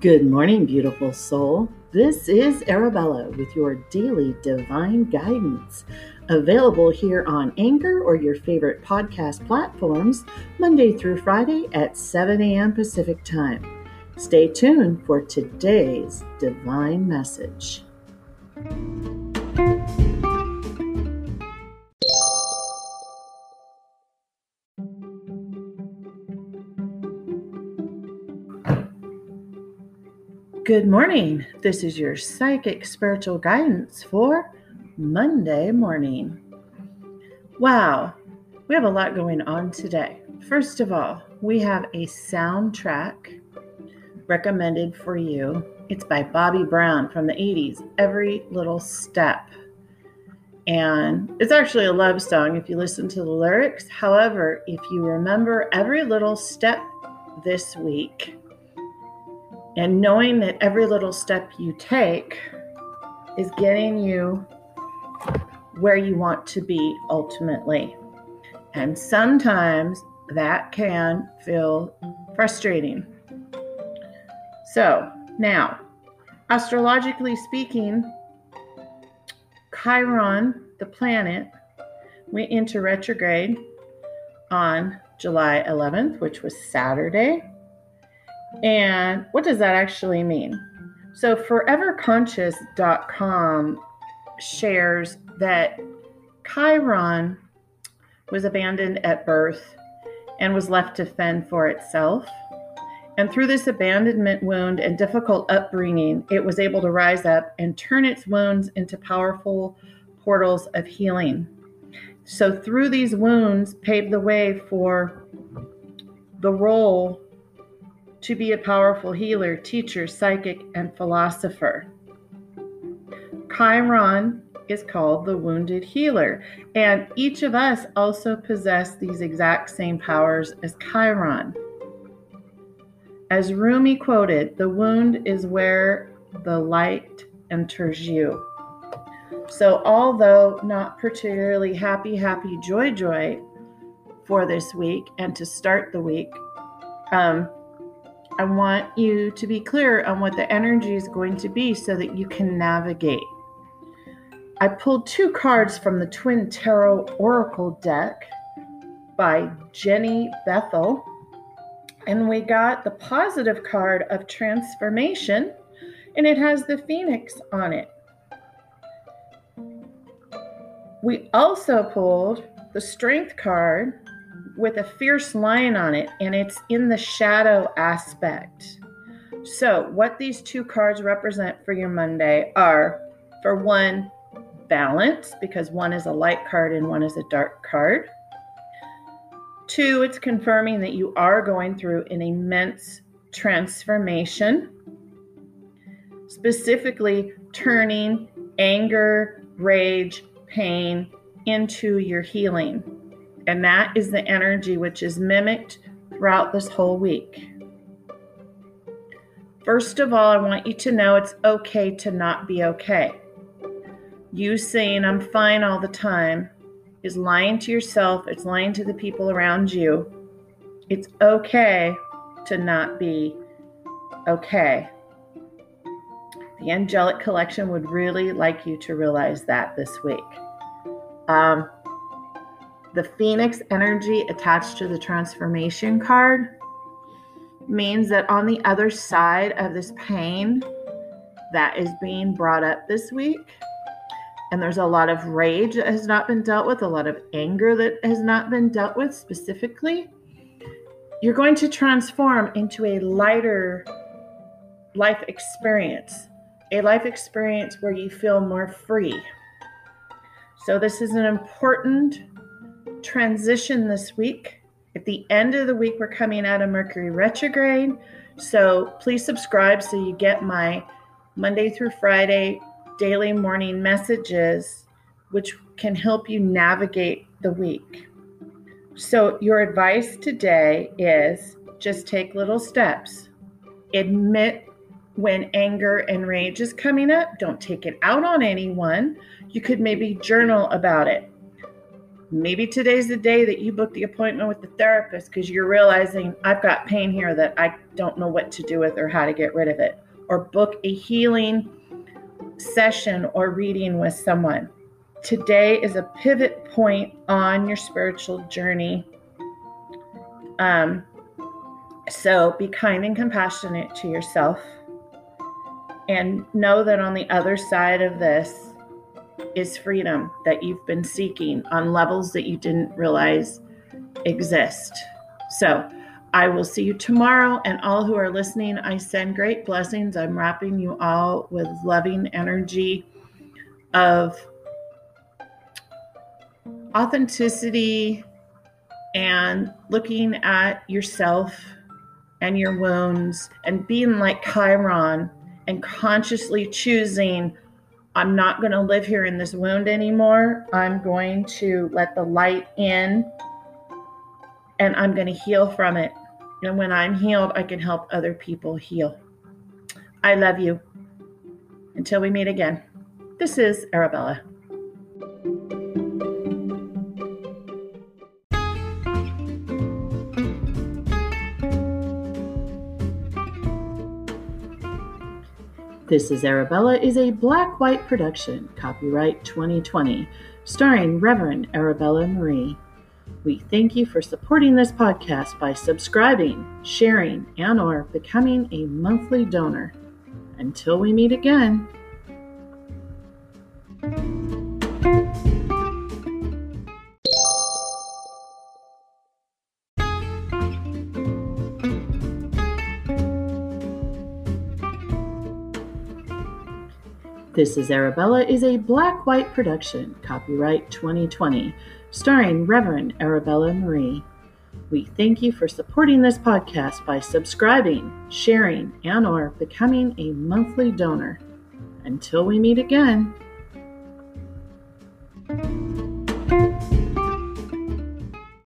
Good morning, beautiful soul. This is Arabella with your daily divine guidance. Available here on Anchor or your favorite podcast platforms, Monday through Friday at 7 a.m. Pacific Time. Stay tuned for today's divine message. Good morning. This is your psychic spiritual guidance for Monday morning. Wow, we have a lot going on today. First of all, we have a soundtrack recommended for you. It's by Bobby Brown from the 80s, Every Little Step. And it's actually a love song if you listen to the lyrics. However, if you remember every little step this week, and knowing that every little step you take is getting you where you want to be ultimately. And sometimes that can feel frustrating. So, now, astrologically speaking, Chiron, the planet, went into retrograde on July 11th, which was Saturday. And what does that actually mean? So, foreverconscious.com shares that Chiron was abandoned at birth and was left to fend for itself. And through this abandonment wound and difficult upbringing, it was able to rise up and turn its wounds into powerful portals of healing. So, through these wounds, paved the way for the role to be a powerful healer, teacher, psychic, and philosopher. Chiron is called the wounded healer, and each of us also possess these exact same powers as Chiron. As Rumi quoted, the wound is where the light enters you. So, although not particularly happy, happy, joy, joy for this week and to start the week, um, I want you to be clear on what the energy is going to be so that you can navigate. I pulled two cards from the Twin Tarot Oracle deck by Jenny Bethel, and we got the positive card of transformation, and it has the phoenix on it. We also pulled the strength card with a fierce lion on it, and it's in the shadow aspect. So, what these two cards represent for your Monday are for one, balance, because one is a light card and one is a dark card. Two, it's confirming that you are going through an immense transformation, specifically turning anger, rage, pain into your healing. And that is the energy which is mimicked throughout this whole week. First of all, I want you to know it's okay to not be okay. You saying I'm fine all the time is lying to yourself, it's lying to the people around you. It's okay to not be okay. The Angelic Collection would really like you to realize that this week. Um, the phoenix energy attached to the transformation card means that on the other side of this pain that is being brought up this week, and there's a lot of rage that has not been dealt with, a lot of anger that has not been dealt with specifically, you're going to transform into a lighter life experience, a life experience where you feel more free. So, this is an important transition this week. At the end of the week, we're coming out of Mercury retrograde. So please subscribe so you get my Monday through Friday daily morning messages, which can help you navigate the week. So, your advice today is just take little steps. Admit when anger and rage is coming up. Don't take it out on anyone. You could maybe journal about it Maybe today's the day that you book the appointment with the therapist because you're realizing I've got pain here that I don't know what to do with or how to get rid of it. Or book a healing session or reading with someone. Today is a pivot point on your spiritual journey. Um, so be kind and compassionate to yourself and know that on the other side of this, is freedom that you've been seeking on levels that you didn't realize exist. So, I will see you tomorrow, and all who are listening, I send great blessings. I'm wrapping you all with loving energy of authenticity and looking at yourself and your wounds and being like Chiron and consciously choosing I'm not going to live here in this wound anymore. I'm going to let the light in and I'm going to heal from it. And when I'm healed, I can help other people heal. I love you. Until we meet again, this is Arabella. This is Arabella is a black white production, copyright 2020, starring Reverend Arabella Marie. We thank you for supporting this podcast by subscribing, sharing, and or becoming a monthly donor. Until we meet again. This is Arabella is a black white production, copyright 2020, starring Reverend Arabella Marie. We thank you for supporting this podcast by subscribing, sharing, and or becoming a monthly donor. Until we meet again.